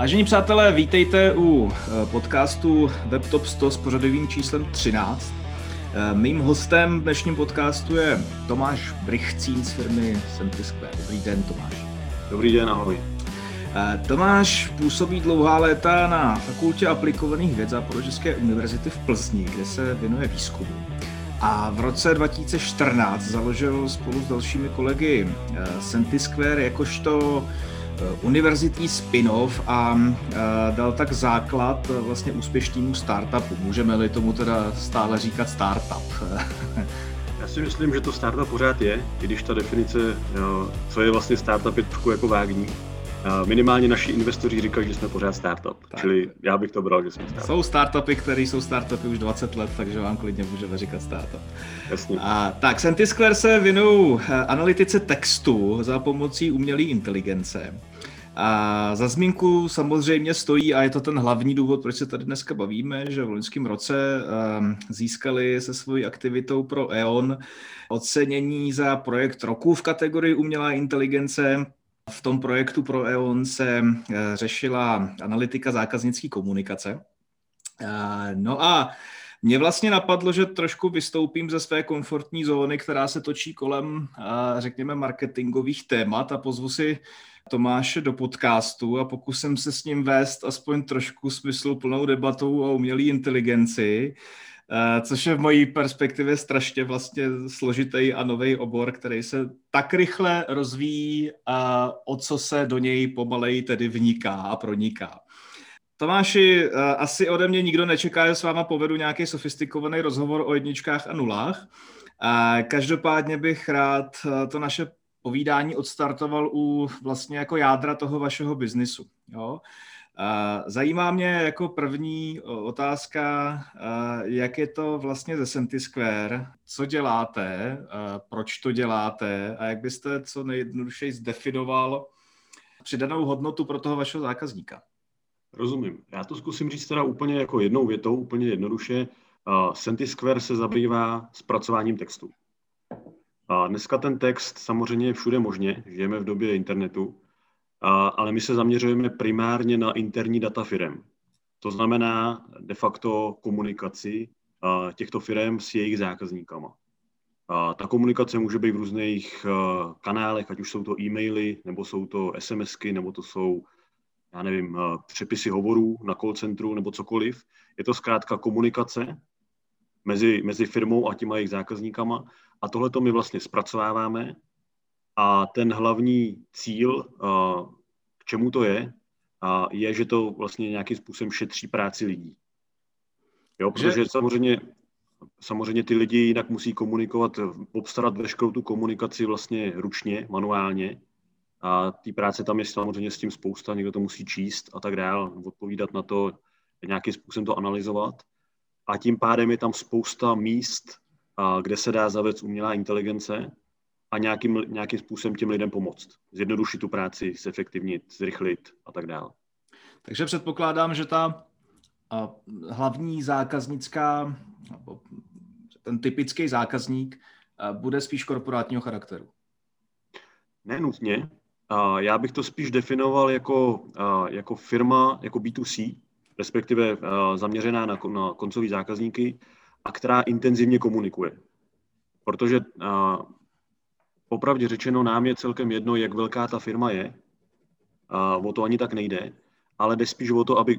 Vážení přátelé, vítejte u eh, podcastu WebTop 100 s pořadovým číslem 13. Eh, mým hostem v dnešním podcastu je Tomáš Brychcín z firmy Sentisquare. Dobrý den, Tomáš. Dobrý den, ahoj. Eh, Tomáš působí dlouhá léta na Fakultě aplikovaných věd Západočeské univerzity v Plzni, kde se věnuje výzkumu. A v roce 2014 založil spolu s dalšími kolegy Sentisquare jakožto univerzitní spin-off a eh, dal tak základ eh, vlastně úspěšnému startupu. Můžeme-li tomu teda stále říkat startup? Já si myslím, že to startup pořád je, i když ta definice, co je vlastně startup, je trošku jako vágní. Minimálně naši investoři říkají, že jsme pořád startup, tak. čili já bych to bral, že jsme startup. Jsou startupy, které jsou startupy už 20 let, takže vám klidně můžeme říkat startup. Jasně. A, tak, Sentisquare se věnují analytice textu za pomocí umělé inteligence. A za zmínku samozřejmě stojí, a je to ten hlavní důvod, proč se tady dneska bavíme, že v loňském roce um, získali se svojí aktivitou pro E.ON ocenění za projekt roku v kategorii umělá inteligence. V tom projektu pro E.ON se uh, řešila analytika zákaznické komunikace. Uh, no a mě vlastně napadlo, že trošku vystoupím ze své komfortní zóny, která se točí kolem, řekněme, marketingových témat a pozvu si Tomáše do podcastu a pokusím se s ním vést aspoň trošku smysluplnou debatou o umělé inteligenci, eh, což je v mojí perspektivě strašně vlastně složitý a nový obor, který se tak rychle rozvíjí a o co se do něj pomalej tedy vniká a proniká. Tomáši, eh, asi ode mě nikdo nečeká, že s váma povedu nějaký sofistikovaný rozhovor o jedničkách a nulách. Každopádně bych rád eh, to naše povídání odstartoval u vlastně jako jádra toho vašeho biznisu. Jo? Zajímá mě jako první otázka, jak je to vlastně ze Sentisquare, co děláte, proč to děláte a jak byste co nejjednodušeji zdefinoval přidanou hodnotu pro toho vašeho zákazníka. Rozumím. Já to zkusím říct teda úplně jako jednou větou, úplně jednoduše. Sentisquare se zabývá zpracováním textu. A dneska ten text samozřejmě je všude možně, žijeme v době internetu, a, ale my se zaměřujeme primárně na interní data firm. To znamená de facto komunikaci a, těchto firm s jejich zákazníkama. A ta komunikace může být v různých a, kanálech, ať už jsou to e-maily, nebo jsou to SMSky, nebo to jsou, já nevím, přepisy hovorů na call centru, nebo cokoliv. Je to zkrátka komunikace mezi, mezi firmou a těma jejich zákazníkama a tohle to my vlastně zpracováváme a ten hlavní cíl, k čemu to je, je, že to vlastně nějakým způsobem šetří práci lidí. Jo, protože že... samozřejmě, samozřejmě ty lidi jinak musí komunikovat, obstarat veškerou tu komunikaci vlastně ručně, manuálně. A té práce tam je samozřejmě s tím spousta, někdo to musí číst a tak dále, odpovídat na to, nějakým způsobem to analyzovat. A tím pádem je tam spousta míst, kde se dá zavést umělá inteligence a nějakým, nějakým způsobem těm lidem pomoct. Zjednodušit tu práci, zefektivnit, zrychlit a tak dále. Takže předpokládám, že ta a, hlavní zákaznická, nebo ten typický zákazník a, bude spíš korporátního charakteru. Nenutně. A já bych to spíš definoval jako, a, jako firma, jako B2C, respektive a, zaměřená na, na koncový zákazníky, a která intenzivně komunikuje. Protože a, popravdě řečeno nám je celkem jedno, jak velká ta firma je, a, o to ani tak nejde, ale jde spíš o to, aby,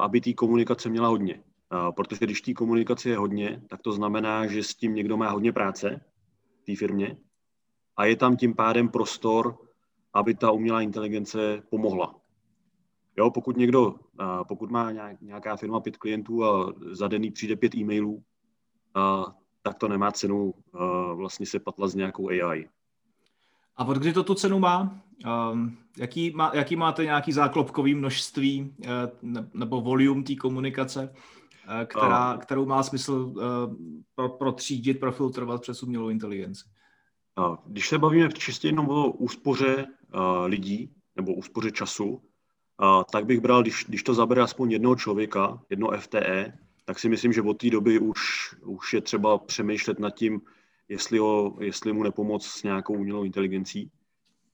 aby té komunikace měla hodně. A, protože když té komunikace je hodně, tak to znamená, že s tím někdo má hodně práce v té firmě a je tam tím pádem prostor, aby ta umělá inteligence pomohla. Jo, pokud někdo, pokud má nějaká firma pět klientů a za den přijde pět e-mailů, tak to nemá cenu vlastně se patlat s nějakou AI. A od kdy to tu cenu má? Um, jaký, má, jaký máte nějaký záklopkový množství ne, nebo volume té komunikace, uh, která, uh, kterou má smysl uh, pro, protřídit, profiltrovat přes umělou inteligenci? Uh, když se bavíme čistě jenom o úspoře lidí nebo úspoře času, tak bych bral, když, když to zabere aspoň jednoho člověka, jedno FTE, tak si myslím, že od té doby už, už je třeba přemýšlet nad tím, jestli, ho, jestli mu nepomoc s nějakou umělou inteligencí.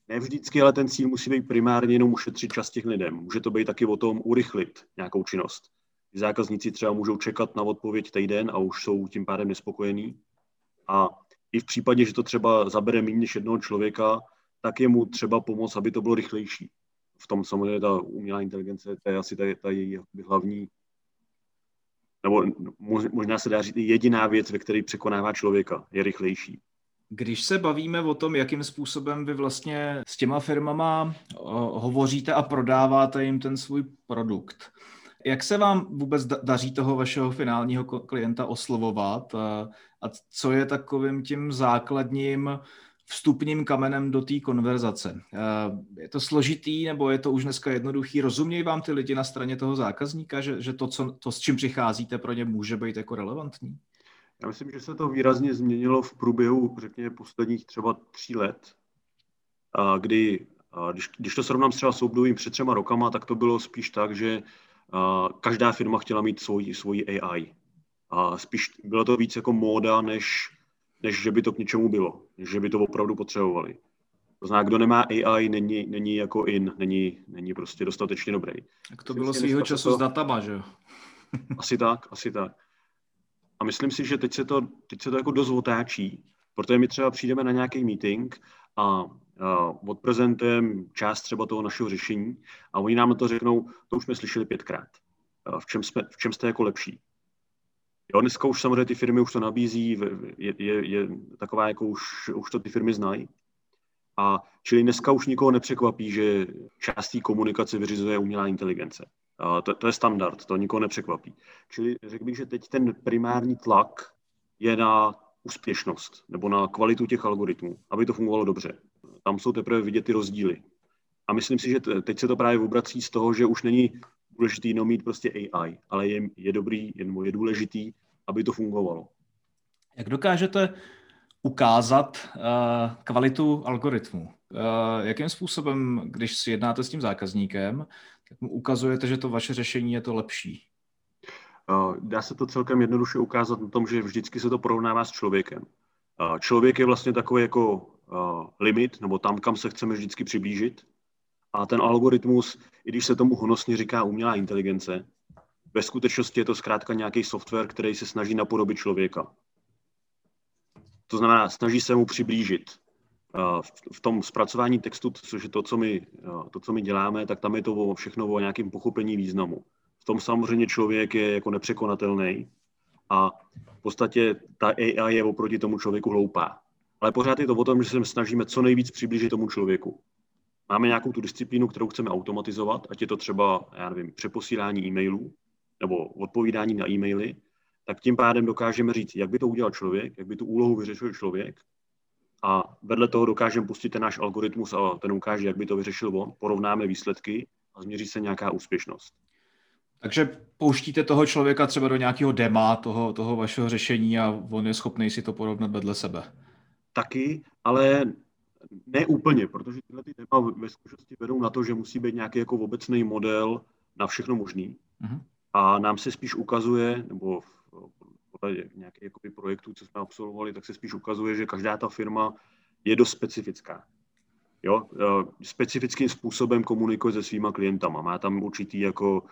Ne vždycky, ale ten cíl musí být primárně jenom ušetřit čas těch lidem. Může to být taky o tom urychlit nějakou činnost. Zákazníci třeba můžou čekat na odpověď týden a už jsou tím pádem nespokojení. A i v případě, že to třeba zabere méně než jednoho člověka, tak je mu třeba pomoct, aby to bylo rychlejší. V tom samozřejmě ta umělá inteligence, to je asi ta, ta její hlavní, nebo možná se dá říct jediná věc, ve které překonává člověka, je rychlejší. Když se bavíme o tom, jakým způsobem vy vlastně s těma firmama hovoříte a prodáváte jim ten svůj produkt, jak se vám vůbec daří toho vašeho finálního klienta oslovovat a, a co je takovým tím základním vstupním kamenem do té konverzace? Je to složitý nebo je to už dneska jednoduchý? Rozumějí vám ty lidi na straně toho zákazníka, že, že to, co, to, s čím přicházíte, pro ně může být jako relevantní? Já myslím, že se to výrazně změnilo v průběhu, řekněme, posledních třeba tří let, kdy, když, když to srovnám třeba s obdobím před třema rokama, tak to bylo spíš tak, že každá firma chtěla mít svoji, svoji AI. A spíš bylo to víc jako móda, než, než že by to k něčemu bylo, než že by to opravdu potřebovali. To znamená, kdo nemá AI, není, není jako in, není, není prostě dostatečně dobrý. Tak to bylo svýho času to... s datama, že jo? asi tak, asi tak. A myslím si, že teď se to, teď se to jako dost otáčí, protože my třeba přijdeme na nějaký meeting a uh, odprezentujeme část třeba toho našeho řešení a oni nám na to řeknou, to už jsme slyšeli pětkrát. Uh, v, čem jsme, v čem jste jako lepší? Jo, dneska už samozřejmě ty firmy už to nabízí, je, je, je taková, jako už, už to ty firmy znají. A čili dneska už nikoho nepřekvapí, že část té komunikace vyřizuje umělá inteligence. A to, to je standard, to nikoho nepřekvapí. Čili řekl bych, že teď ten primární tlak je na úspěšnost nebo na kvalitu těch algoritmů, aby to fungovalo dobře. Tam jsou teprve vidět ty rozdíly. A myslím si, že teď se to právě obrací z toho, že už není důležitý jenom mít prostě AI, ale je, je dobrý, je, je důležitý, aby to fungovalo. Jak dokážete ukázat uh, kvalitu algoritmu? Uh, jakým způsobem, když si jednáte s tím zákazníkem, tak mu ukazujete, že to vaše řešení je to lepší? Dá se to celkem jednoduše ukázat na tom, že vždycky se to porovnává s člověkem. Člověk je vlastně takový jako limit, nebo tam, kam se chceme vždycky přiblížit. A ten algoritmus, i když se tomu honosně říká umělá inteligence, ve skutečnosti je to zkrátka nějaký software, který se snaží napodobit člověka. To znamená, snaží se mu přiblížit. V tom zpracování textu, což je to, co my, to, co my děláme, tak tam je to všechno o nějakém pochopení významu tom samozřejmě člověk je jako nepřekonatelný a v podstatě ta AI je oproti tomu člověku hloupá. Ale pořád je to o tom, že se snažíme co nejvíc přiblížit tomu člověku. Máme nějakou tu disciplínu, kterou chceme automatizovat, ať je to třeba, já nevím, přeposílání e-mailů nebo odpovídání na e-maily, tak tím pádem dokážeme říct, jak by to udělal člověk, jak by tu úlohu vyřešil člověk a vedle toho dokážeme pustit ten náš algoritmus a ten ukáže, jak by to vyřešil on, porovnáme výsledky a změří se nějaká úspěšnost. Takže pouštíte toho člověka třeba do nějakého dema toho, toho vašeho řešení a on je schopný si to porovnat vedle sebe. Taky, ale ne úplně, protože tyhle ty dema ve zkušenosti vedou na to, že musí být nějaký jako obecný model na všechno možný. Uh-huh. A nám se spíš ukazuje, nebo podle nějakých projektů, co jsme absolvovali, tak se spíš ukazuje, že každá ta firma je dost specifická. Jo? E, specifickým způsobem komunikuje se svýma klientama. Má tam určitý jako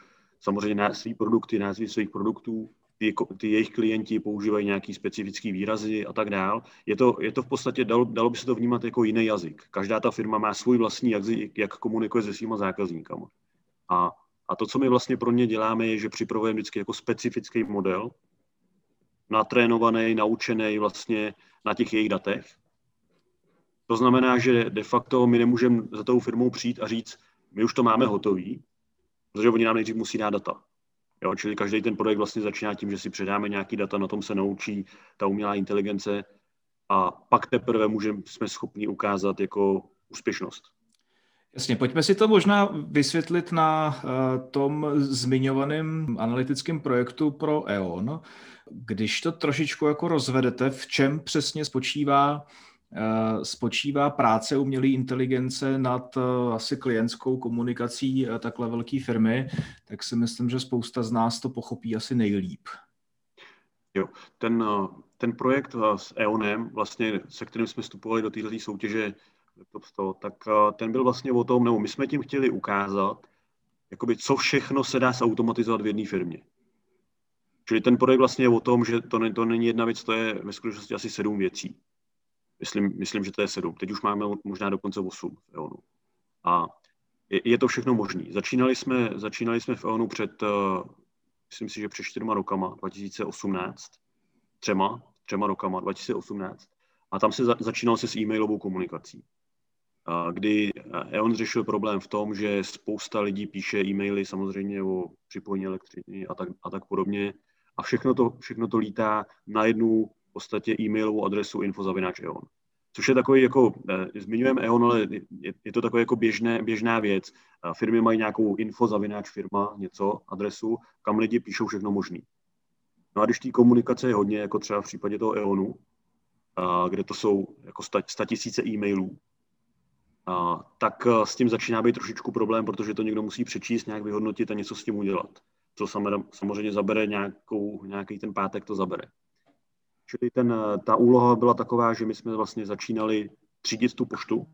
samozřejmě svý produkty, názvy svých produktů, ty, ty jejich klienti používají nějaký specifický výrazy a tak dál. Je to, je to v podstatě, dalo, dalo by se to vnímat jako jiný jazyk. Každá ta firma má svůj vlastní jazyk, jak komunikuje se svýma zákazníkama. A, a to, co my vlastně pro ně děláme, je, že připravujeme vždycky jako specifický model, natrénovaný, naučený vlastně na těch jejich datech. To znamená, že de facto my nemůžeme za tou firmou přijít a říct, my už to máme hotový, protože oni nám nejdřív musí dát data. Jo, čili každý ten projekt vlastně začíná tím, že si předáme nějaký data, na tom se naučí ta umělá inteligence a pak teprve můžeme, jsme schopni ukázat jako úspěšnost. Jasně, pojďme si to možná vysvětlit na uh, tom zmiňovaném analytickém projektu pro E.ON. Když to trošičku jako rozvedete, v čem přesně spočívá Eh, spočívá práce umělé inteligence nad eh, asi klientskou komunikací eh, takhle velké firmy, tak si myslím, že spousta z nás to pochopí asi nejlíp. Jo, ten, ten projekt s EONem, vlastně, se kterým jsme vstupovali do této soutěže, Laptop 100, tak ten byl vlastně o tom, nebo my jsme tím chtěli ukázat, jakoby co všechno se dá zautomatizovat v jedné firmě. Čili ten projekt vlastně je o tom, že to, ne, to není jedna věc, to je ve skutečnosti asi sedm věcí. Myslím, myslím, že to je sedm. Teď už máme možná dokonce osm v EONu. A je, je to všechno možné. Začínali jsme, začínali jsme v EONu před, uh, myslím si, že před čtyřma rokama, 2018, třema, třema rokama, 2018. A tam se za, začínalo se s e-mailovou komunikací. Kdy EON řešil problém v tom, že spousta lidí píše e-maily samozřejmě o připojení elektřiny a tak, a tak podobně a všechno to, všechno to lítá na jednu podstatě e-mailovou adresu info.eon. Což je takový jako, eh, zmiňujeme EON, ale je, je to takové jako běžné, běžná věc. Firmy mají nějakou info zavináč firma, něco, adresu, kam lidi píšou všechno možný. No a když té komunikace je hodně, jako třeba v případě toho EONu, a kde to jsou jako sta, tisíce e-mailů, a, tak eh, s tím začíná být trošičku problém, protože to někdo musí přečíst, nějak vyhodnotit a něco s tím udělat co samozřejmě zabere nějakou, nějaký ten pátek to zabere. Čili ten, ta úloha byla taková, že my jsme vlastně začínali třídit tu poštu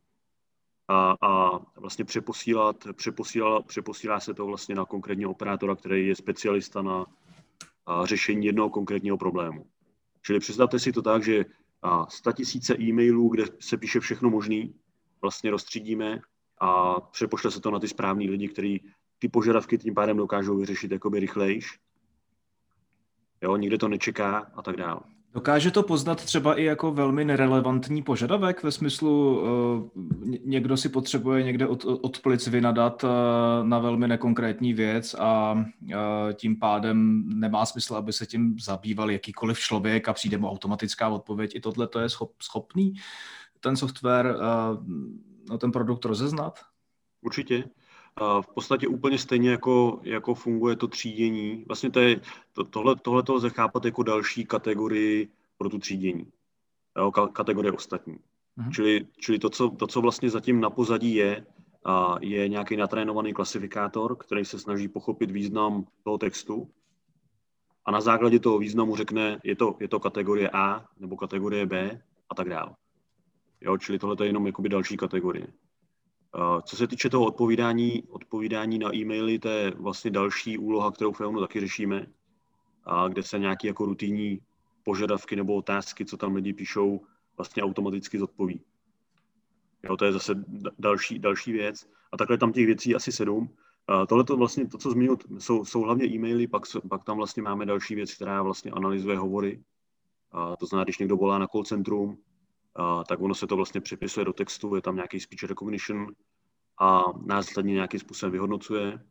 a, a vlastně přeposílat, přeposílá, přeposílá se to vlastně na konkrétního operátora, který je specialista na a, řešení jednoho konkrétního problému. Čili představte si to tak, že 100 tisíce e-mailů, kde se píše všechno možný, vlastně rozstřídíme a přepošle se to na ty správní lidi, kteří ty požadavky tím pádem dokážou vyřešit jakoby rychlejš. Jo, nikde to nečeká a tak dále. Dokáže to poznat třeba i jako velmi nerelevantní požadavek ve smyslu, uh, někdo si potřebuje někde od, od plic vynadat uh, na velmi nekonkrétní věc a uh, tím pádem nemá smysl, aby se tím zabýval jakýkoliv člověk a přijde mu automatická odpověď. I tohle to je schop, schopný ten software, ten produkt rozeznat? Určitě v podstatě úplně stejně jako, jako funguje to třídění. Vlastně to je, to, tohle, tohle to lze chápat jako další kategorii pro tu třídění. Jo, kategorie ostatní. Mhm. Čili, čili to, co, to, co vlastně zatím na pozadí je, a je nějaký natrénovaný klasifikátor, který se snaží pochopit význam toho textu a na základě toho významu řekne, je to, je to kategorie A nebo kategorie B a tak dále. Jo, čili tohle je jenom jakoby další kategorie. Co se týče toho odpovídání, odpovídání na e-maily, to je vlastně další úloha, kterou v taky řešíme, a kde se nějaké jako rutinní požadavky nebo otázky, co tam lidi píšou, vlastně automaticky zodpoví. Jo, to je zase další, další věc. A takhle tam těch věcí asi sedm. Tohle to vlastně, to, co zmínil, jsou, jsou hlavně e-maily, pak, pak tam vlastně máme další věc, která vlastně analyzuje hovory. A to znamená, když někdo volá na call centrum, a, tak ono se to vlastně přepisuje do textu, je tam nějaký speech recognition a následně nějakým způsobem vyhodnocuje.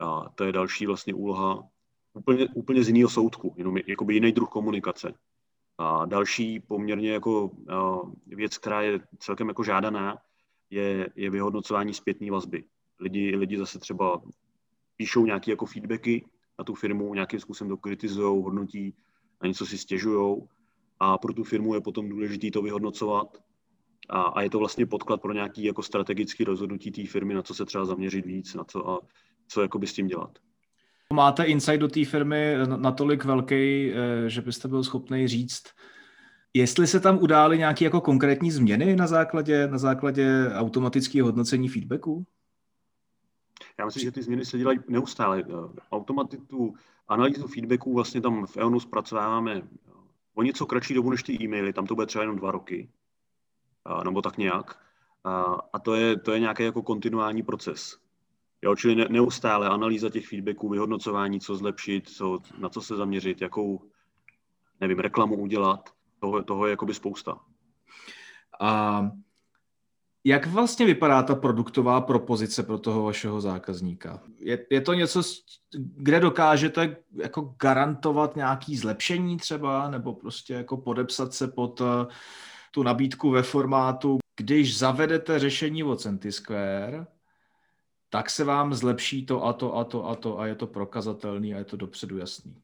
A to je další vlastně úloha úplně, úplně z jiného soudku, jenom jakoby jiný druh komunikace. A další poměrně jako věc, která je celkem jako žádaná, je, je vyhodnocování zpětné vazby. Lidi, lidi zase třeba píšou nějaké jako feedbacky na tu firmu, nějakým způsobem to kritizují, hodnotí, na něco si stěžují a pro tu firmu je potom důležité to vyhodnocovat a, a je to vlastně podklad pro nějaký jako strategický rozhodnutí té firmy, na co se třeba zaměřit víc, na co a co jakoby s tím dělat. Máte insight do té firmy natolik velký, eh, že byste byl schopný říct, jestli se tam udály nějaké jako konkrétní změny na základě, na základě automatického hodnocení feedbacku? Já myslím, že ty změny se dělají neustále. Automatitu, analýzu feedbacku vlastně tam v EONu zpracováváme o něco kratší dobu než ty e-maily, tam to bude třeba jenom dva roky, a, nebo tak nějak. A, a to, je, to je nějaký jako kontinuální proces. Jo, čili ne, neustále analýza těch feedbacků, vyhodnocování, co zlepšit, co, na co se zaměřit, jakou, nevím, reklamu udělat, toho, toho je jakoby spousta. A jak vlastně vypadá ta produktová propozice pro toho vašeho zákazníka? Je, je to něco, kde dokážete jako garantovat nějaký zlepšení třeba, nebo prostě jako podepsat se pod uh, tu nabídku ve formátu, když zavedete řešení od Centisquare, tak se vám zlepší to a to a to a to a je to prokazatelný a je to dopředu jasný.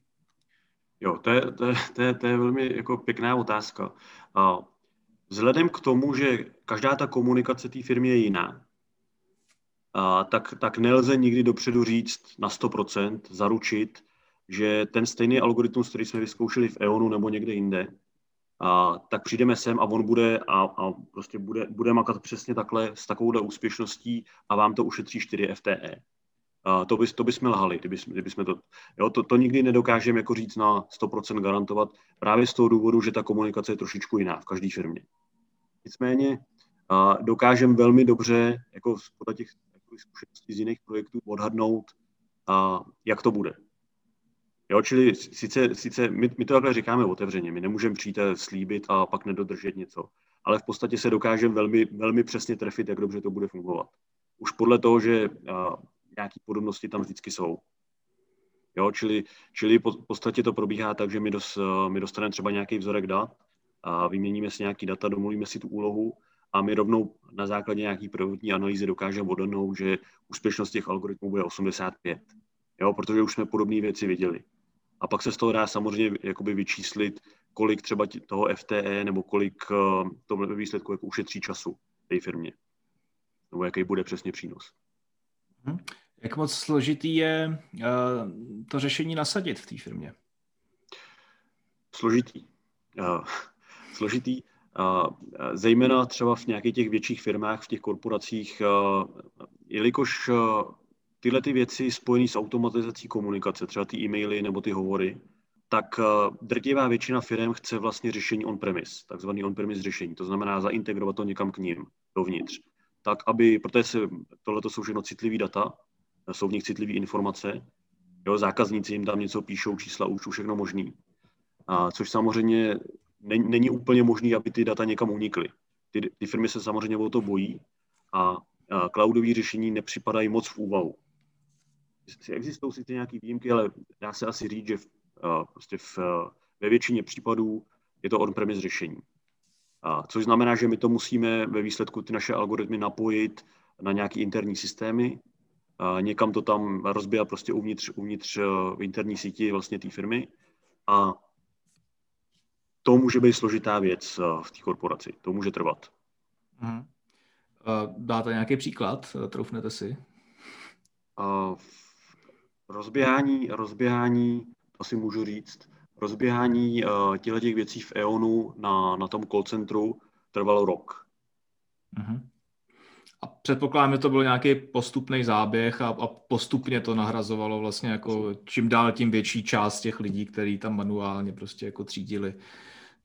Jo, to je, to je, to je, to je velmi jako pěkná otázka. Uh, Vzhledem k tomu, že každá ta komunikace té firmy je jiná, a tak, tak nelze nikdy dopředu říct na 100%, zaručit, že ten stejný algoritmus, který jsme vyzkoušeli v EONu nebo někde jinde, a, tak přijdeme sem a on bude a, a prostě bude, bude makat přesně takhle s takovouhle úspěšností a vám to ušetří 4 FTE. A to, bys, to bychom lhali, kdyby, kdyby jsme to, jo, to, to nikdy nedokážeme jako říct na 100% garantovat, právě z toho důvodu, že ta komunikace je trošičku jiná v každé firmě. Nicméně dokážeme velmi dobře, jako podle těch jako zkušeností z jiných projektů, odhadnout, a, jak to bude. Jo, čili sice, sice my, my to takhle říkáme otevřeně, my nemůžeme přijít a slíbit a pak nedodržet něco, ale v podstatě se dokážeme velmi, velmi přesně trefit, jak dobře to bude fungovat. Už podle toho, že a, nějaké podobnosti tam vždycky jsou. Jo, čili, čili v podstatě to probíhá tak, že my, dos, my dostaneme třeba nějaký vzorek dat a vyměníme si nějaký data, domluvíme si tu úlohu a my rovnou na základě nějaký prvotní analýzy dokážeme odhadnout, že úspěšnost těch algoritmů bude 85. Jo, protože už jsme podobné věci viděli. A pak se z toho dá samozřejmě jakoby vyčíslit, kolik třeba toho FTE nebo kolik eh, to ve výsledku jako ušetří času té firmě. Nebo jaký bude přesně přínos. Mhm. Jak moc složitý je uh, to řešení nasadit v té firmě? Složitý. Uh, složitý. Zejména třeba v nějakých těch větších firmách, v těch korporacích, jelikož tyhle ty věci spojené s automatizací komunikace, třeba ty e-maily nebo ty hovory, tak drtivá většina firm chce vlastně řešení on-premise, takzvaný on-premise řešení, to znamená zaintegrovat to někam k ním, dovnitř. Tak, aby, protože se, tohle jsou všechno citlivé data, jsou v nich citlivé informace, jo, zákazníci jim tam něco píšou, čísla, už všechno možný. A což samozřejmě není, úplně možné, aby ty data někam unikly. Ty, ty firmy se samozřejmě o to bojí a, a cloudové řešení nepřipadají moc v úvahu. Existují sice nějaké výjimky, ale dá se asi říct, že v, a, prostě v, ve většině případů je to on-premise řešení. A, což znamená, že my to musíme ve výsledku ty naše algoritmy napojit na nějaké interní systémy, a někam to tam rozbíjat prostě uvnitř, uvnitř interní síti vlastně té firmy a to může být složitá věc uh, v té korporaci. To může trvat. Uh-huh. Uh, dáte nějaký příklad, troufnete si? Uh, rozběhání, rozběhání, asi můžu říct, rozběhání uh, těchto těch věcí v EONu na, na tom call centru trvalo rok. Uh-huh. A předpokládám, že to byl nějaký postupný záběh a, a postupně to nahrazovalo vlastně jako čím dál tím větší část těch lidí, kteří tam manuálně prostě jako třídili,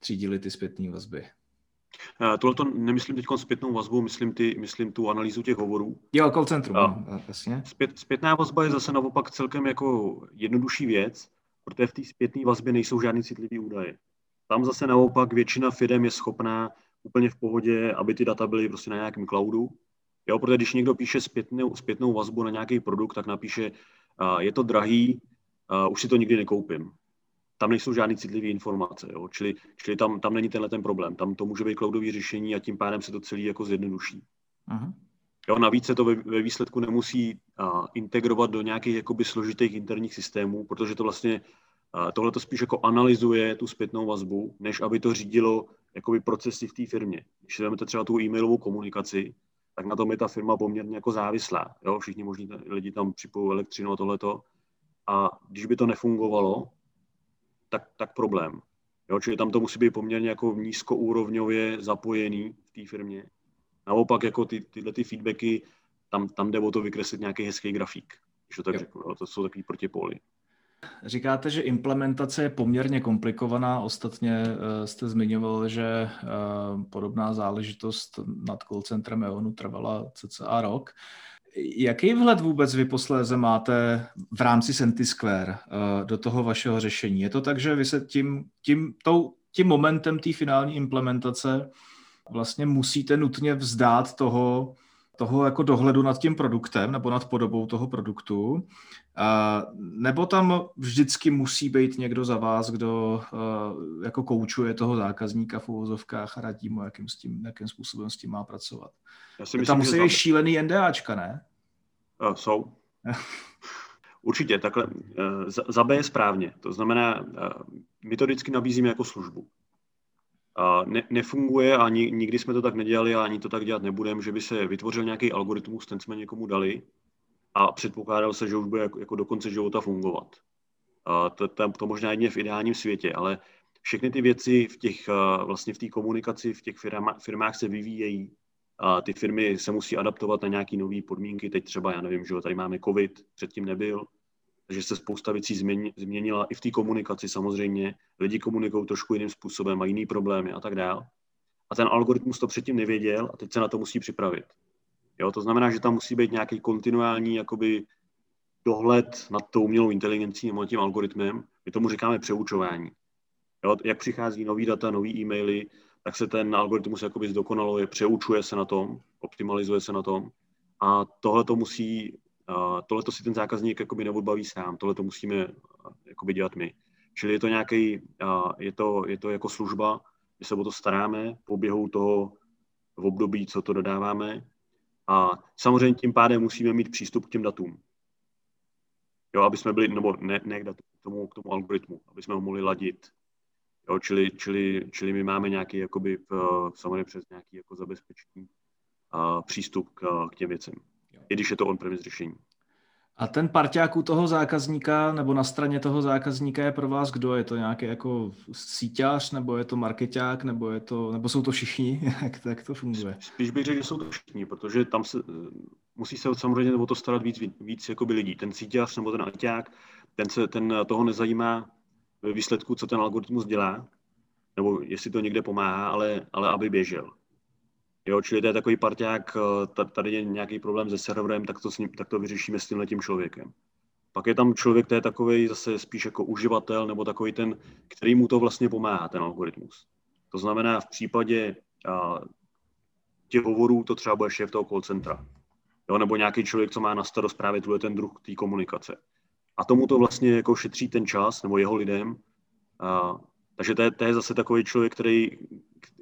třídili ty zpětné vazby. Eh, tohle to nemyslím teď zpětnou vazbu, myslím, ty, myslím tu analýzu těch hovorů. Jo, call centrum, a, no, jasně. Zpět, zpětná vazba je zase naopak celkem jako jednodušší věc, protože v té zpětné vazbě nejsou žádný citlivý údaje. Tam zase naopak většina firm je schopná úplně v pohodě, aby ty data byly prostě na nějakém cloudu, Jo, protože když někdo píše zpětnou, zpětnou vazbu na nějaký produkt, tak napíše, uh, je to drahý, uh, už si to nikdy nekoupím. Tam nejsou žádné citlivé informace, jo? čili, čili tam, tam není tenhle ten problém. Tam to může být cloudové řešení a tím pádem se to celý jako zjednoduší. Uh-huh. Jo, navíc se to ve, ve výsledku nemusí uh, integrovat do nějakých jakoby složitých interních systémů, protože to vlastně tohle to spíš jako analyzuje tu zpětnou vazbu, než aby to řídilo jakoby procesy v té firmě. Když vezmete třeba tu e-mailovou komunikaci, tak na tom je ta firma poměrně jako závislá. Jo? Všichni možní lidi tam připojují elektřinu a tohleto. A když by to nefungovalo, tak, tak problém. Jo? Čili tam to musí být poměrně jako nízkoúrovňově zapojený v té firmě. Naopak jako ty, tyhle ty feedbacky, tam, tam jde o to vykreslit nějaký hezký grafík, když to tak řeknu. To jsou takový protipóly. Říkáte, že implementace je poměrně komplikovaná. Ostatně eh, jste zmiňoval, že eh, podobná záležitost nad call centrem EONu trvala cca rok. Jaký vhled vůbec vy posléze máte v rámci Sentisquare eh, do toho vašeho řešení? Je to tak, že vy se tím, tím, tou, tím momentem té finální implementace vlastně musíte nutně vzdát toho, toho jako dohledu nad tím produktem nebo nad podobou toho produktu, a, nebo tam vždycky musí být někdo za vás, kdo jako koučuje toho zákazníka v uvozovkách a radí mu, jakým, s tím, jakým způsobem s tím má pracovat. Já si myslím, tam musí být šílený NDAčka, ne? Uh, jsou. Určitě, takhle. Za, za B je správně. To znamená, uh, my to vždycky nabízíme jako službu ne, nefunguje a nikdy jsme to tak nedělali a ani to tak dělat nebudeme, že by se vytvořil nějaký algoritmus, ten jsme někomu dali a předpokládal se, že už bude jako, jako do konce života fungovat. A to, to, to možná jedině v ideálním světě, ale všechny ty věci v těch, vlastně v té komunikaci v těch firma, firmách se vyvíjejí. A ty firmy se musí adaptovat na nějaké nové podmínky. Teď třeba, já nevím, že tady máme covid, předtím nebyl, takže se spousta věcí změnila i v té komunikaci samozřejmě. Lidi komunikují trošku jiným způsobem, mají jiný problémy a tak dále. A ten algoritmus to předtím nevěděl a teď se na to musí připravit. Jo, to znamená, že tam musí být nějaký kontinuální jakoby, dohled nad tou umělou inteligencí nebo tím algoritmem. My tomu říkáme přeučování. Jo, jak přichází nový data, nový e-maily, tak se ten algoritmus jakoby zdokonaluje, přeučuje se na tom, optimalizuje se na tom. A tohle to musí, tohle to si ten zákazník jakoby neodbaví sám, tohle to musíme jakoby dělat my. Čili je to nějaký, je to, je to jako služba, my se o to staráme po běhu toho v období, co to dodáváme. A samozřejmě tím pádem musíme mít přístup k těm datům. Jo, aby jsme byli, nebo ne, ne k, datu, k, tomu, k tomu algoritmu, aby jsme ho mohli ladit. Jo, čili, čili, čili my máme nějaký, jakoby, samozřejmě přes nějaký jako zabezpečení přístup k, k těm věcem. I když je to on-premise řešení. A ten parťák u toho zákazníka, nebo na straně toho zákazníka je pro vás kdo? Je to nějaký jako síťář, nebo je to marketák, nebo, je to, nebo jsou to všichni? jak, jak to funguje? Spíš bych řekl, že jsou to všichni, protože tam se, musí se samozřejmě o to starat víc, víc jakoby lidí. Ten síťář nebo ten marketák, ten, se, ten toho nezajímá ve výsledku, co ten algoritmus dělá, nebo jestli to někde pomáhá, ale, ale aby běžel. Jo, čili to je takový parťák, eh, tady je nějaký problém se serverem, tak to, s ním, tak to vyřešíme s tímhle tím člověkem. Pak je tam člověk, který je takový zase spíš jako uživatel, nebo takový ten, který mu to vlastně pomáhá, ten algoritmus. To znamená, v případě a, těch hovorů to třeba bude šéf toho call centra. Jo, nebo nějaký člověk, co má na starost právě tuhle ten druh té komunikace. A tomu to vlastně jako šetří ten čas, nebo jeho lidem. A, takže to je, to je zase takový člověk, který,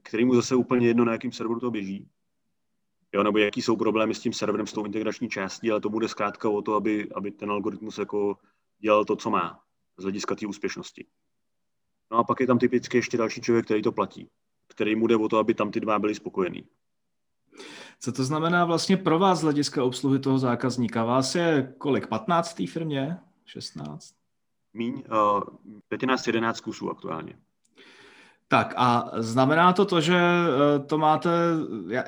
který mu zase úplně jedno, na jakým serveru to běží. Jo, nebo jaký jsou problémy s tím serverem, s tou integrační částí, ale to bude zkrátka o to, aby, aby ten algoritmus jako dělal to, co má z hlediska té úspěšnosti. No a pak je tam typicky ještě další člověk, který to platí, který mu jde o to, aby tam ty dva byli spokojení. Co to znamená vlastně pro vás z hlediska obsluhy toho zákazníka? Vás je kolik? 15 té firmě? 16? Míň, uh, 15, 11 kusů aktuálně. Tak a znamená to to, že eh, to máte,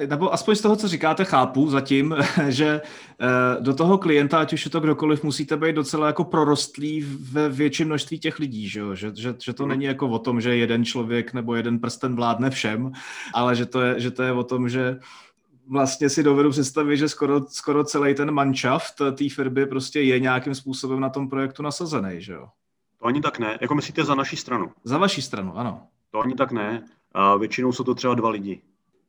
nebo aspoň z toho, co říkáte, chápu zatím, že eh, do toho klienta, ať už je to kdokoliv, musíte být docela jako prorostlý ve větším množství těch lidí, že, že, že, že to mhm. není jako o tom, že jeden člověk nebo jeden prsten vládne všem, ale že to je, že to je o tom, že vlastně si dovedu představit, že skoro, skoro celý ten manšaft té firmy prostě je nějakým způsobem na tom projektu nasazený, že jo? To ani tak ne. Jako myslíte za naší stranu? Za vaší stranu, ano. To ani tak ne. A většinou jsou to třeba dva lidi.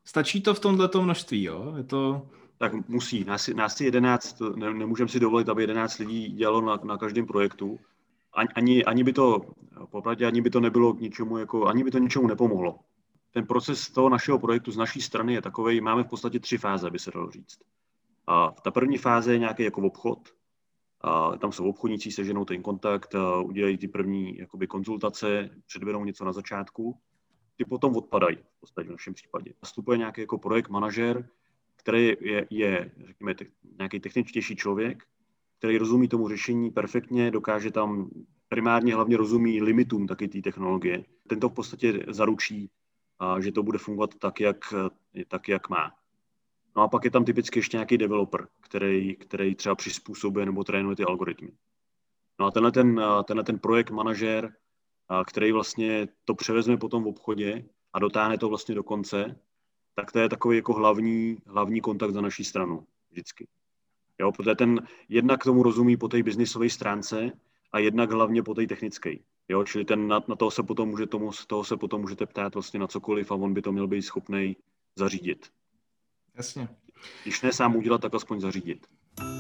Stačí to v tomto množství, jo? Je to... Tak musí. Nás, nás je 11, ne, nemůžeme si dovolit, aby 11 lidí dělalo na, na každém projektu. Ani, ani, ani by to, popravdě, ani by to nebylo k ničemu, jako, ani by to ničemu nepomohlo. Ten proces toho našeho projektu z naší strany je takový, máme v podstatě tři fáze, by se dalo říct. A ta první fáze je nějaký jako obchod, a tam jsou obchodníci, seženou ten kontakt, udělají ty první jakoby, konzultace, předvedou něco na začátku. Ty potom odpadají, v podstatě v našem případě. Nastupuje nějaký jako projekt manažer, který je, je řekněme, te, nějaký techničtější člověk, který rozumí tomu řešení perfektně, dokáže tam primárně hlavně rozumí limitům taky té technologie. Tento v podstatě zaručí, a, že to bude fungovat tak, jak, tak, jak má. No a pak je tam typicky ještě nějaký developer, který, který třeba přizpůsobuje nebo trénuje ty algoritmy. No a tenhle ten, tenhle ten projekt manažer, který vlastně to převezme potom v obchodě a dotáhne to vlastně do konce, tak to je takový jako hlavní, hlavní kontakt za naší stranu vždycky. Jo, protože ten jednak tomu rozumí po té biznisové stránce a jednak hlavně po té technické. Jo, čili ten, na, na toho se potom může tomu, toho se potom můžete ptát vlastně na cokoliv a on by to měl být schopný zařídit. Jasně. Když ne sám udělat, tak aspoň zařídit.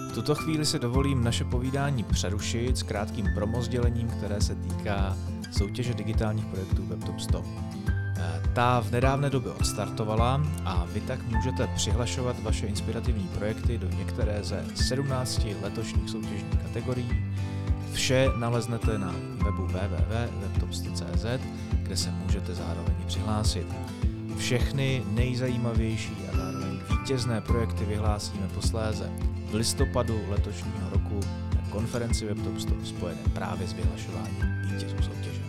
V tuto chvíli si dovolím naše povídání přerušit s krátkým promozdělením, které se týká soutěže digitálních projektů WebTop 100. Eh, ta v nedávné době odstartovala a vy tak můžete přihlašovat vaše inspirativní projekty do některé ze 17 letošních soutěžních kategorií. Vše naleznete na webu www.webtop100.cz, kde se můžete zároveň přihlásit. Všechny nejzajímavější a zároveň vítězné projekty vyhlásíme posléze v listopadu letošního roku na konferenci WebTop 100 spojené právě s vyhlašováním vítězů soutěže.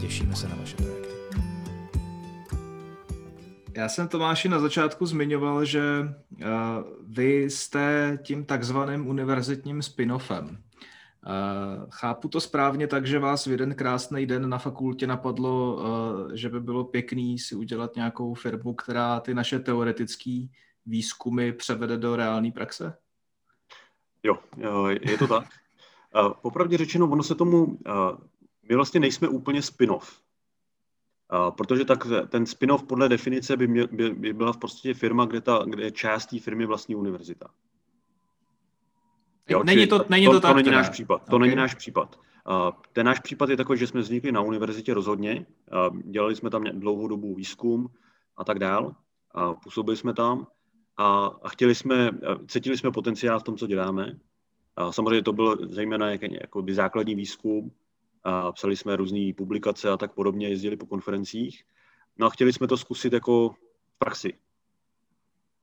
Těšíme se na vaše projekty. Já jsem Tomáši na začátku zmiňoval, že uh, vy jste tím takzvaným univerzitním spin-offem. Uh, chápu to správně tak, že vás v jeden krásný den na fakultě napadlo, uh, že by bylo pěkný si udělat nějakou firmu, která ty naše teoretické výzkumy převede do reálné praxe? Jo, je to tak. Popravdě řečeno, ono se tomu, my vlastně nejsme úplně spin-off. Protože tak ten spin-off podle definice by, měl, by, by byla v podstatě firma, kde, ta, kde část té firmy vlastní univerzita. Jo, není to, není to, to, tak, to není náš případ. To okay. není náš případ. Ten náš případ je takový, že jsme vznikli na univerzitě rozhodně. Dělali jsme tam dlouhou dobu výzkum a tak dál. Působili jsme tam a, a chtěli jsme, cítili jsme potenciál v tom, co děláme. A samozřejmě to byl zejména jak, jako by základní výzkum, a psali jsme různé publikace a tak podobně, jezdili po konferencích. No a chtěli jsme to zkusit jako v praxi.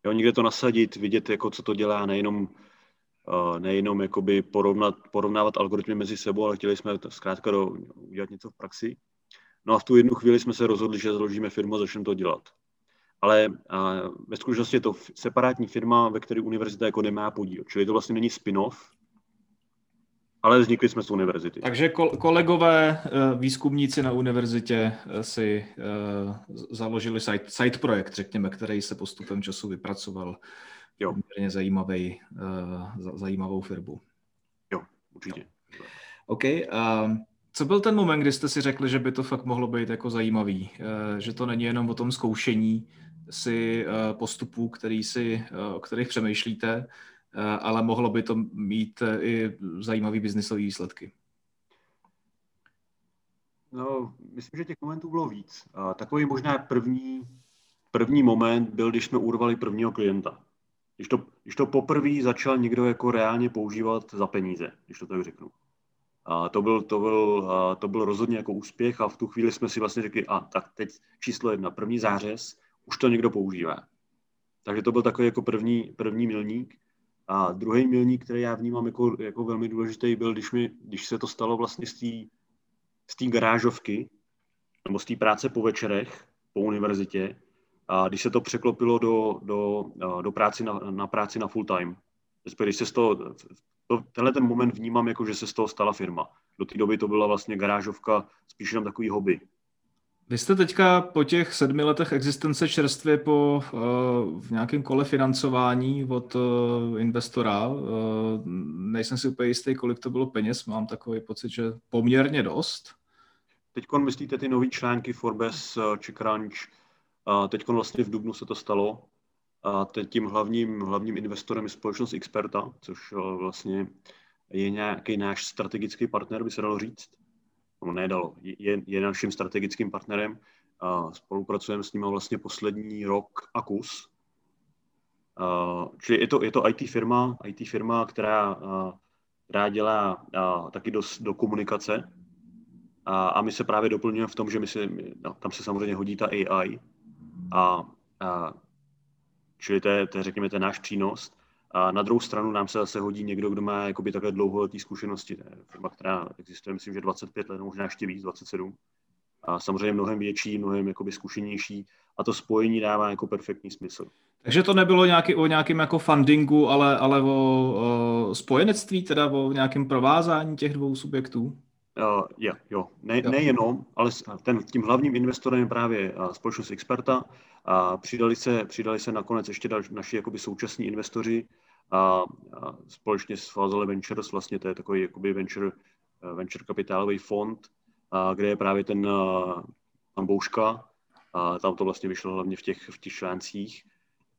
Jo, někde to nasadit, vidět, jako co to dělá, nejenom, nejenom jakoby porovnat, porovnávat algoritmy mezi sebou, ale chtěli jsme to zkrátka do, udělat něco v praxi. No a v tu jednu chvíli jsme se rozhodli, že založíme firmu a začneme to dělat ale a, ve skutečnosti je to separátní firma, ve které univerzita jako nemá podíl. Čili to vlastně není spin-off, ale vznikli jsme z univerzity. Takže kolegové eh, výzkumníci na univerzitě eh, si uh, založili site, site projekt, řekněme, který se postupem času vypracoval jo. poměrně zajímavý, zajímavou firmu. Jo, určitě. Jo. OK. Uh, co byl ten moment, kdy jste si řekli, že by to fakt mohlo být jako zajímavý? Že to není jenom o tom zkoušení, si eh, postupů, který si, eh, o kterých přemýšlíte, eh, ale mohlo by to mít i zajímavý biznisový výsledky. No, myslím, že těch momentů bylo víc. Takový možná první, první moment byl, když jsme urvali prvního klienta. Když to, když to poprvé začal někdo jako reálně používat za peníze, když to tak řeknu. A to byl, to, byl, to byl rozhodně jako úspěch a v tu chvíli jsme si vlastně řekli, a tak teď číslo jedna, první zářez, už to někdo používá. Takže to byl takový jako první, první milník. A druhý milník, který já vnímám jako, jako velmi důležitý, byl, když, mi, když se to stalo vlastně z té z garážovky, nebo z té práce po večerech, po univerzitě, a když se to překlopilo do, do, do práci na, na práci na full time. Když se z toho, to, tenhle ten moment vnímám jako, že se z toho stala firma. Do té doby to byla vlastně garážovka, spíš jenom takový hobby. Vy jste teďka po těch sedmi letech existence čerstvě po uh, v nějakém kole financování od uh, investora. Uh, nejsem si úplně jistý, kolik to bylo peněz, mám takový pocit, že poměrně dost. Teď myslíte ty nové články Forbes, CheckRunch, uh, teď vlastně v Dubnu se to stalo. A teď tím hlavním, hlavním investorem je společnost Experta, což vlastně je nějaký náš strategický partner, by se dalo říct nebo nedalo, je, je naším strategickým partnerem a spolupracujeme s ním vlastně poslední rok a kus. Uh, čili je to, je to IT firma, IT firma, která, uh, která dělá uh, taky do, do komunikace a, a my se právě doplňujeme v tom, že my si, no, tam se samozřejmě hodí ta AI a, a čili to je, to je, řekněme, ten náš přínos. A na druhou stranu nám se zase hodí někdo, kdo má jakoby takhle dlouholetý zkušenosti. To je firma, která existuje, myslím, že 25 let, možná ještě víc, 27. A samozřejmě mnohem větší, mnohem jakoby zkušenější a to spojení dává jako perfektní smysl. Takže to nebylo nějaký, o nějakém jako fundingu, ale, ale o, o spojenectví, teda o nějakém provázání těch dvou subjektů? Uh, je, jo. Ne, jo. Nejenom, ale ten, tím hlavním investorem je právě společnost Experta, a přidali se, přidali se nakonec ještě dal, naši jakoby současní investoři a, a společně s Fazole Ventures, vlastně to je takový jakoby venture, eh, venture kapitálový fond, a, kde je právě ten pan Bouška, a tam to vlastně vyšlo hlavně v těch, v těch článcích.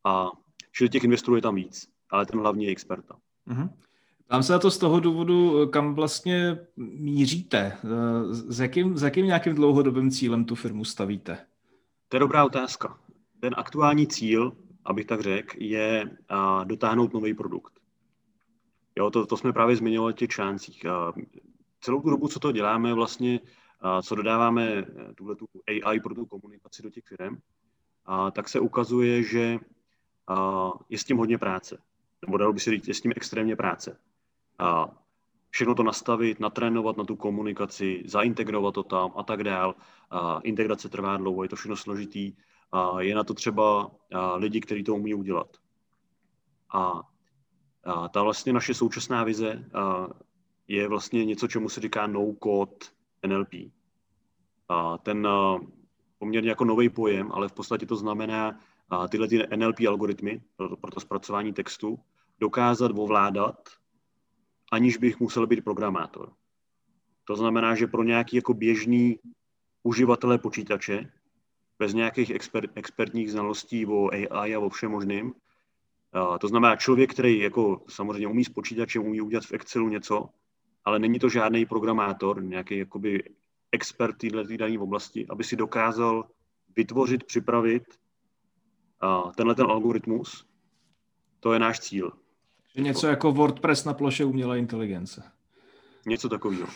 A čili těch investorů je tam víc, ale ten hlavní je experta. Mm-hmm. Tam se na to z toho důvodu, kam vlastně míříte? S jakým, s jakým nějakým dlouhodobým cílem tu firmu stavíte? To je dobrá otázka ten aktuální cíl, abych tak řekl, je dotáhnout nový produkt. Jo, to, to jsme právě zmiňovali v těch článcích. Celou tu dobu, co to děláme, vlastně, co dodáváme eh, tuhle tu AI pro tu komunikaci do těch firm, tak se ukazuje, že je s tím hodně práce. Nebo dalo by se říct, je s tím extrémně práce. A, všechno to nastavit, natrénovat na tu komunikaci, zaintegrovat to tam a tak dál. A integrace trvá dlouho, je to všechno složitý a je na to třeba lidi, kteří to umí udělat. A, a ta vlastně naše současná vize je vlastně něco, čemu se říká no-code NLP. A ten poměrně jako nový pojem, ale v podstatě to znamená tyhle ty NLP algoritmy pro, pro to zpracování textu dokázat ovládat, aniž bych musel být programátor. To znamená, že pro nějaký jako běžný uživatele počítače, bez nějakých exper, expertních znalostí o AI a o všem možným, to znamená člověk, který jako samozřejmě umí s počítačem, umí udělat v Excelu něco, ale není to žádný programátor, nějaký jakoby expert této dané oblasti, aby si dokázal vytvořit, připravit tenhle ten algoritmus, to je náš cíl. Že něco jako WordPress na ploše umělé inteligence. Něco takového.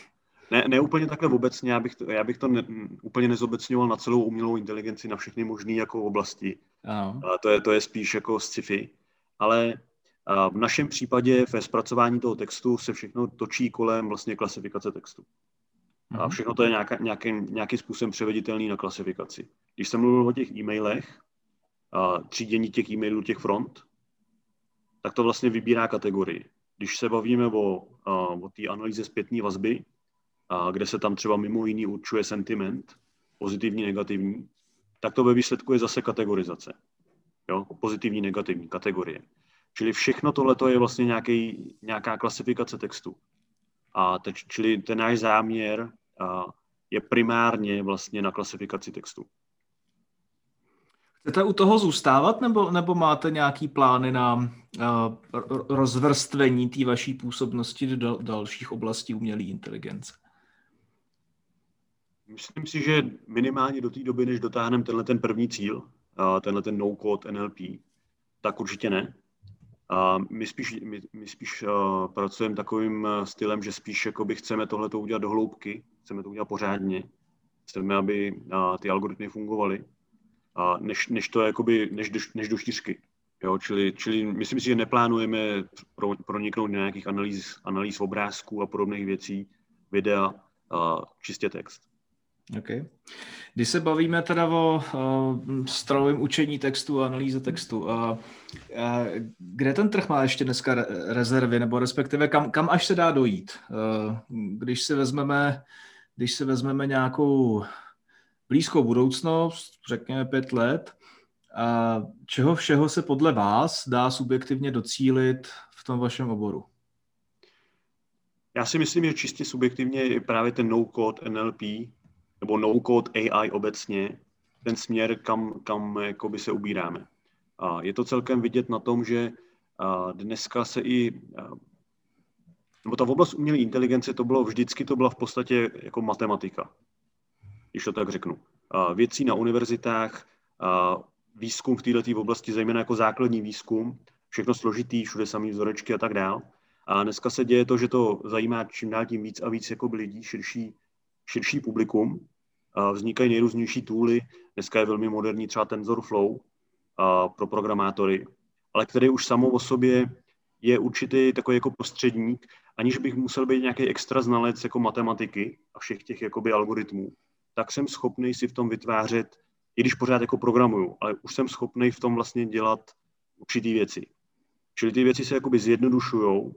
Ne, ne úplně takhle obecně, já bych to, já bych to ne, úplně nezobecňoval na celou umělou inteligenci, na všechny možné jako oblasti. Ano. A to, je, to je spíš jako sci-fi. Ale a v našem případě ve zpracování toho textu se všechno točí kolem vlastně klasifikace textu. A mhm. všechno to je nějaká, nějaký, nějakým způsobem převeditelný na klasifikaci. Když jsem mluvil o těch e-mailech, a třídění těch e-mailů, těch front, tak to vlastně vybírá kategorii. Když se bavíme o, o té analýze zpětné vazby, a kde se tam třeba mimo jiný určuje sentiment, pozitivní, negativní, tak to ve výsledku je zase kategorizace. Jo? Pozitivní, negativní kategorie. Čili všechno tohle je vlastně nějaký, nějaká klasifikace textu. A teď, čili ten náš záměr a, je primárně vlastně na klasifikaci textu. Chcete u toho zůstávat, nebo, nebo máte nějaký plány na uh, rozvrstvení té vaší působnosti do dalších oblastí umělé inteligence? Myslím si, že minimálně do té doby, než dotáhneme tenhle ten první cíl, uh, tenhle ten no-code NLP, tak určitě ne. A my spíš, my, my spíš uh, pracujeme takovým stylem, že spíš jakoby chceme tohle udělat do hloubky, chceme to udělat pořádně, chceme, aby uh, ty algoritmy fungovaly a než, než to jakoby, než, než do čtyřky. Jo, čili, čili myslím si, že neplánujeme pro, proniknout do nějakých analýz, analýz obrázků a podobných věcí, videa, a čistě text. Okay. Když se bavíme teda o uh, strojovém učení textu a analýze textu, uh, uh, kde ten trh má ještě dneska re- rezervy, nebo respektive kam, kam až se dá dojít? Uh, když si vezmeme, když si vezmeme nějakou blízkou budoucnost, řekněme pět let, a čeho všeho se podle vás dá subjektivně docílit v tom vašem oboru? Já si myslím, že čistě subjektivně je právě ten no-code NLP nebo no-code AI obecně ten směr, kam, kam jakoby se ubíráme. A je to celkem vidět na tom, že dneska se i, nebo ta oblast umělé inteligence, to bylo vždycky, to byla v podstatě jako matematika když to tak řeknu. Věcí na univerzitách, výzkum v této oblasti, zejména jako základní výzkum, všechno složitý, všude samý vzorečky a tak dál. A dneska se děje to, že to zajímá čím dál tím víc a víc jako lidí, širší, širší publikum. Vznikají nejrůznější tooly. Dneska je velmi moderní třeba TensorFlow pro programátory, ale který už samo o sobě je určitý takový jako prostředník, aniž bych musel být nějaký extra znalec jako matematiky a všech těch jakoby algoritmů tak jsem schopný si v tom vytvářet, i když pořád jako programuju, ale už jsem schopný v tom vlastně dělat určitý věci. Čili ty věci se jakoby zjednodušují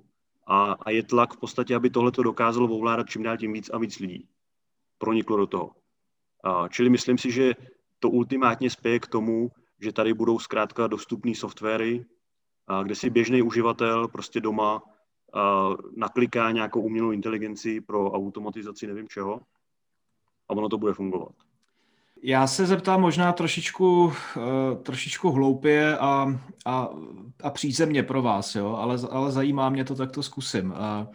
a, a je tlak v podstatě, aby tohle to dokázalo ovládat čím dál tím víc a víc lidí. Proniklo do toho. A, čili myslím si, že to ultimátně spěje k tomu, že tady budou zkrátka dostupné softwary, a, kde si běžný uživatel prostě doma a, nakliká nějakou umělou inteligenci pro automatizaci nevím čeho a ono to bude fungovat. Já se zeptám možná trošičku, uh, trošičku hloupě a, a, a přízemně pro vás, jo? Ale, ale zajímá mě to, tak to zkusím. Uh,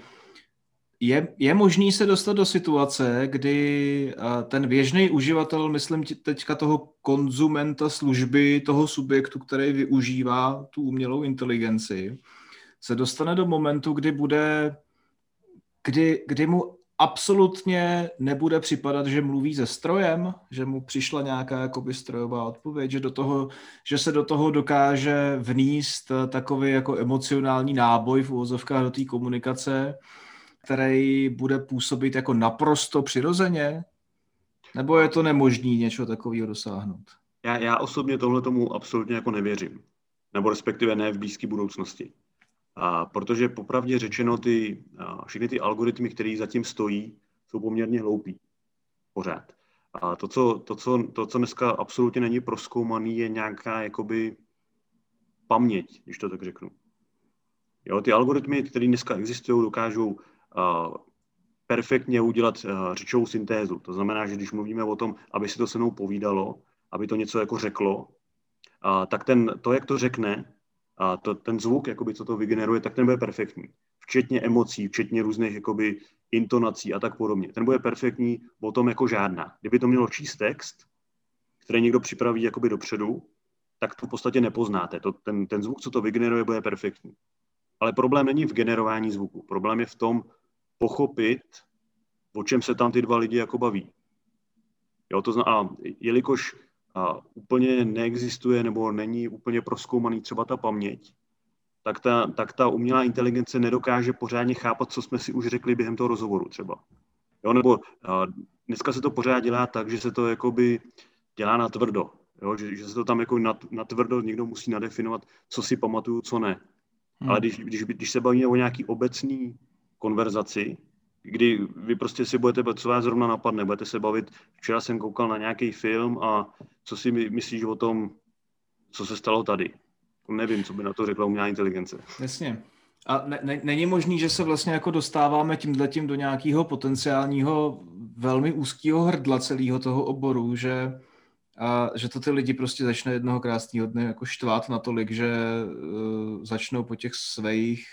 je, je možný se dostat do situace, kdy uh, ten běžný uživatel, myslím teďka toho konzumenta služby, toho subjektu, který využívá tu umělou inteligenci, se dostane do momentu, kdy bude, kdy, kdy mu absolutně nebude připadat, že mluví se strojem, že mu přišla nějaká jakoby strojová odpověď, že, do toho, že se do toho dokáže vníst takový jako emocionální náboj v uvozovkách do té komunikace, který bude působit jako naprosto přirozeně? Nebo je to nemožný něco takového dosáhnout? já, já osobně tohle tomu absolutně jako nevěřím. Nebo respektive ne v blízké budoucnosti. A protože popravdě řečeno, ty, všechny ty algoritmy, které zatím stojí, jsou poměrně hloupí. Pořád. A to co, to, co, to, co dneska absolutně není proskoumaný, je nějaká jakoby paměť, když to tak řeknu. Jo, ty algoritmy, které dneska existují, dokážou uh, perfektně udělat uh, řečovou syntézu. To znamená, že když mluvíme o tom, aby si to se mnou povídalo, aby to něco jako řeklo, uh, tak ten, to, jak to řekne, a to, ten zvuk, jakoby, co to vygeneruje, tak ten bude perfektní. Včetně emocí, včetně různých jakoby, intonací a tak podobně. Ten bude perfektní o tom jako žádná. Kdyby to mělo číst text, který někdo připraví jakoby dopředu, tak to v podstatě nepoznáte. To, ten, ten zvuk, co to vygeneruje, bude perfektní. Ale problém není v generování zvuku. Problém je v tom pochopit, o čem se tam ty dva lidi jako baví. Jo, to znamená, jelikož a úplně neexistuje nebo není úplně proskoumaný třeba ta paměť, tak ta, tak ta umělá inteligence nedokáže pořádně chápat, co jsme si už řekli během toho rozhovoru třeba. Jo, nebo a, dneska se to pořád dělá tak, že se to jakoby dělá na tvrdo. Jo, že, že se to tam jako na, na tvrdo někdo musí nadefinovat, co si pamatuju, co ne. Hmm. Ale když, když, když se bavíme o nějaký obecný konverzaci, kdy vy prostě si budete, co vás zrovna napadne, budete se bavit, včera jsem koukal na nějaký film a co si myslíš o tom, co se stalo tady. Nevím, co by na to řekla umělá inteligence. Jasně. A ne, ne, není možný, že se vlastně jako dostáváme tímhletím do nějakého potenciálního velmi úzkého hrdla celého toho oboru, že, a, že to ty lidi prostě začne jednoho krásného dne jako štvát natolik, že uh, začnou po těch svých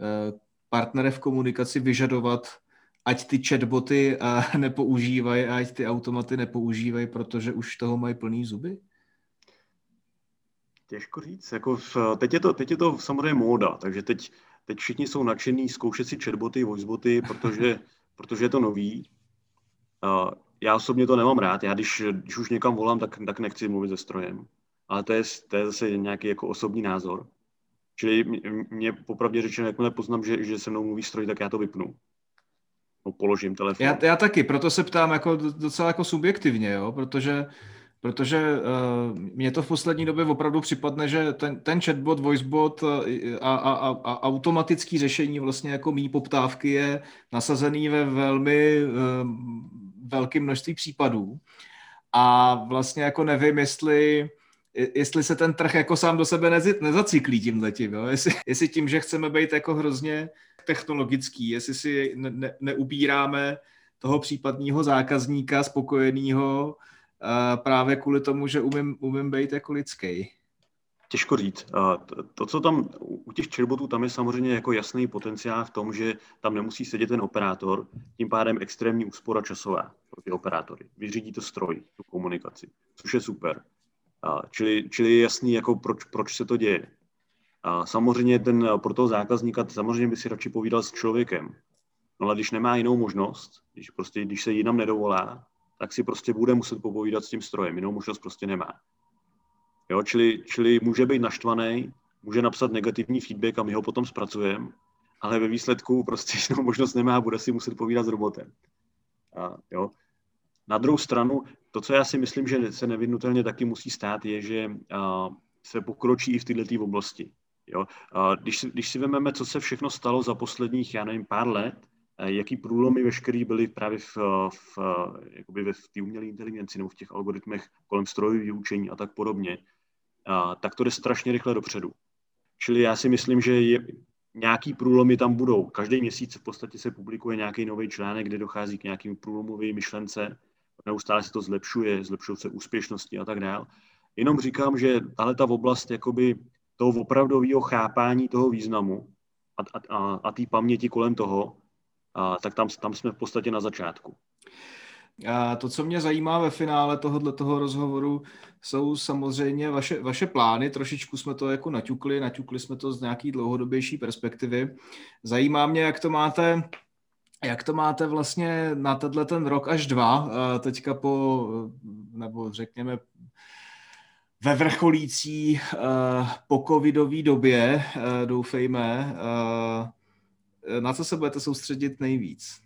uh, partnerech v komunikaci vyžadovat, ať ty chatboty uh, nepoužívají, ať ty automaty nepoužívají, protože už toho mají plný zuby? Těžko říct. Jako v, teď, je to, teď je to samozřejmě móda, takže teď, teď všichni jsou nadšení zkoušet si chatboty, voiceboty, protože, protože je to nový. Uh, já osobně to nemám rád. Já když, když už někam volám, tak, tak nechci mluvit se strojem. Ale to je, to je zase nějaký jako osobní názor. Čili mě popravdě řečeno, jakmile poznám, že, že se mnou mluví stroj, tak já to vypnu. No, položím telefon. Já, já taky, proto se ptám jako docela jako subjektivně, jo, protože Protože uh, mně to v poslední době opravdu připadne, že ten, ten chatbot, voicebot eh, a, a, a, a automatický řešení vlastně jako mý poptávky je nasazený ve velmi uh, velkém množství případů. A vlastně jako nevím, jestli jestli se ten trh jako sám do sebe nezacyklí tím letím, jo? Jestli, jestli tím, že chceme být jako hrozně technologický, jestli si ne, ne, neubíráme toho případního zákazníka spokojeného právě kvůli tomu, že umím, umím být jako lidský. Těžko říct. To, co tam u těch chatbotů, tam je samozřejmě jako jasný potenciál v tom, že tam nemusí sedět ten operátor, tím pádem extrémní úspora časová pro ty operátory. Vyřídí to stroj, tu komunikaci, což je super. Čili, čili je jasný, jako proč, proč se to děje. A samozřejmě ten, pro toho zákazníka samozřejmě by si radši povídal s člověkem. No ale když nemá jinou možnost, když, prostě, když se jinam nedovolá, tak si prostě bude muset popovídat s tím strojem. Jinou možnost prostě nemá. Jo, čili, čili může být naštvaný, může napsat negativní feedback a my ho potom zpracujeme, ale ve výsledku prostě jinou možnost nemá, bude si muset povídat s robotem. A, jo. Na druhou stranu, to, co já si myslím, že se nevyhnutelně taky musí stát, je, že se pokročí i v této oblasti. Jo? Když, když si vezmeme, co se všechno stalo za posledních, já nevím, pár let, jaký průlomy veškerý byly právě v, v, jakoby v té umělé inteligenci nebo v těch algoritmech kolem strojových vyučení a tak podobně, a, tak to jde strašně rychle dopředu. Čili já si myslím, že je, nějaký průlomy tam budou. Každý měsíc v podstatě se publikuje nějaký nový článek, kde dochází k nějakým průlomovým myšlence, neustále se to zlepšuje, zlepšují se úspěšnosti a tak dále. Jenom říkám, že tahle ta oblast jakoby toho opravdového chápání toho významu a, a, a, a té paměti kolem toho, a, tak tam, tam jsme v podstatě na začátku. A to, co mě zajímá ve finále tohohle toho rozhovoru, jsou samozřejmě vaše, vaše plány. Trošičku jsme to jako naťukli, naťukli jsme to z nějaký dlouhodobější perspektivy. Zajímá mě, jak to máte jak to máte vlastně na tenhle ten rok až dva, teďka po, nebo řekněme, ve vrcholící po covidové době, doufejme, na co se budete soustředit nejvíc?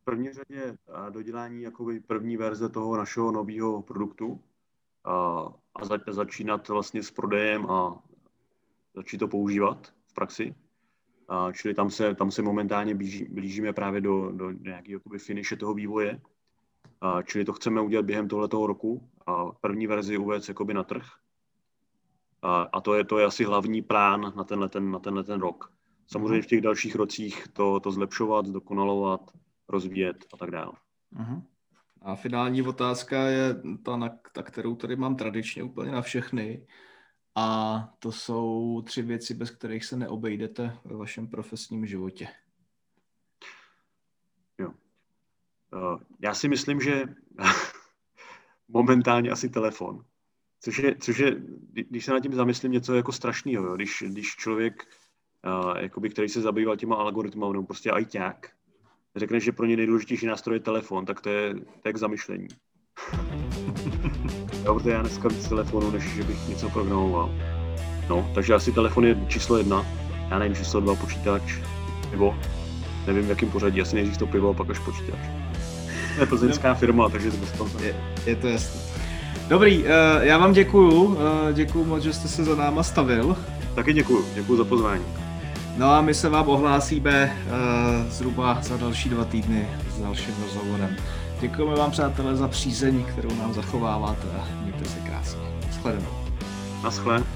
V první řadě dodělání jakoby první verze toho našeho nového produktu, a, a za, začínat vlastně s prodejem a začít to používat v praxi. Čili tam se, tam se momentálně blíží, blížíme právě do, do nějakého finiše toho vývoje. A, čili to chceme udělat během tohoto roku a první verzi uvést jakoby na trh. A, a to, je, to je asi hlavní plán na tenhle ten, na tenhle ten rok. Samozřejmě v těch dalších rocích to, to zlepšovat, zdokonalovat, rozvíjet a tak dále. Uh-huh. A finální otázka je ta, na, ta, kterou tady mám tradičně úplně na všechny. A to jsou tři věci, bez kterých se neobejdete ve vašem profesním životě. Jo. Uh, já si myslím, že momentálně asi telefon. Což je, což je, když se nad tím zamyslím, něco jako strašného, když, když člověk, uh, jakoby, který se zabýval těma algoritmy, nebo prostě ajťák, řekne, že pro ně nejdůležitější nástroj je telefon, tak to je, tak zamyšlení. Jo, protože já dneska víc telefonu, než že bych něco programoval. No, takže asi telefon je číslo jedna, já nevím, číslo dva počítač, nebo nevím v jakém pořadí, asi nejdřív to pivo a pak až počítač. To je plzeňská firma, takže to bez je, je to jasné. Dobrý, uh, já vám děkuju, uh, děkuju moc, že jste se za náma stavil. Taky děkuju, děkuju za pozvání. No a my se vám ohlásíme uh, zhruba za další dva týdny s dalším rozhovorem. Děkujeme vám, přátelé, za přízeň, kterou nám zachováváte a mějte se krásně. Naschledanou. Naschledanou.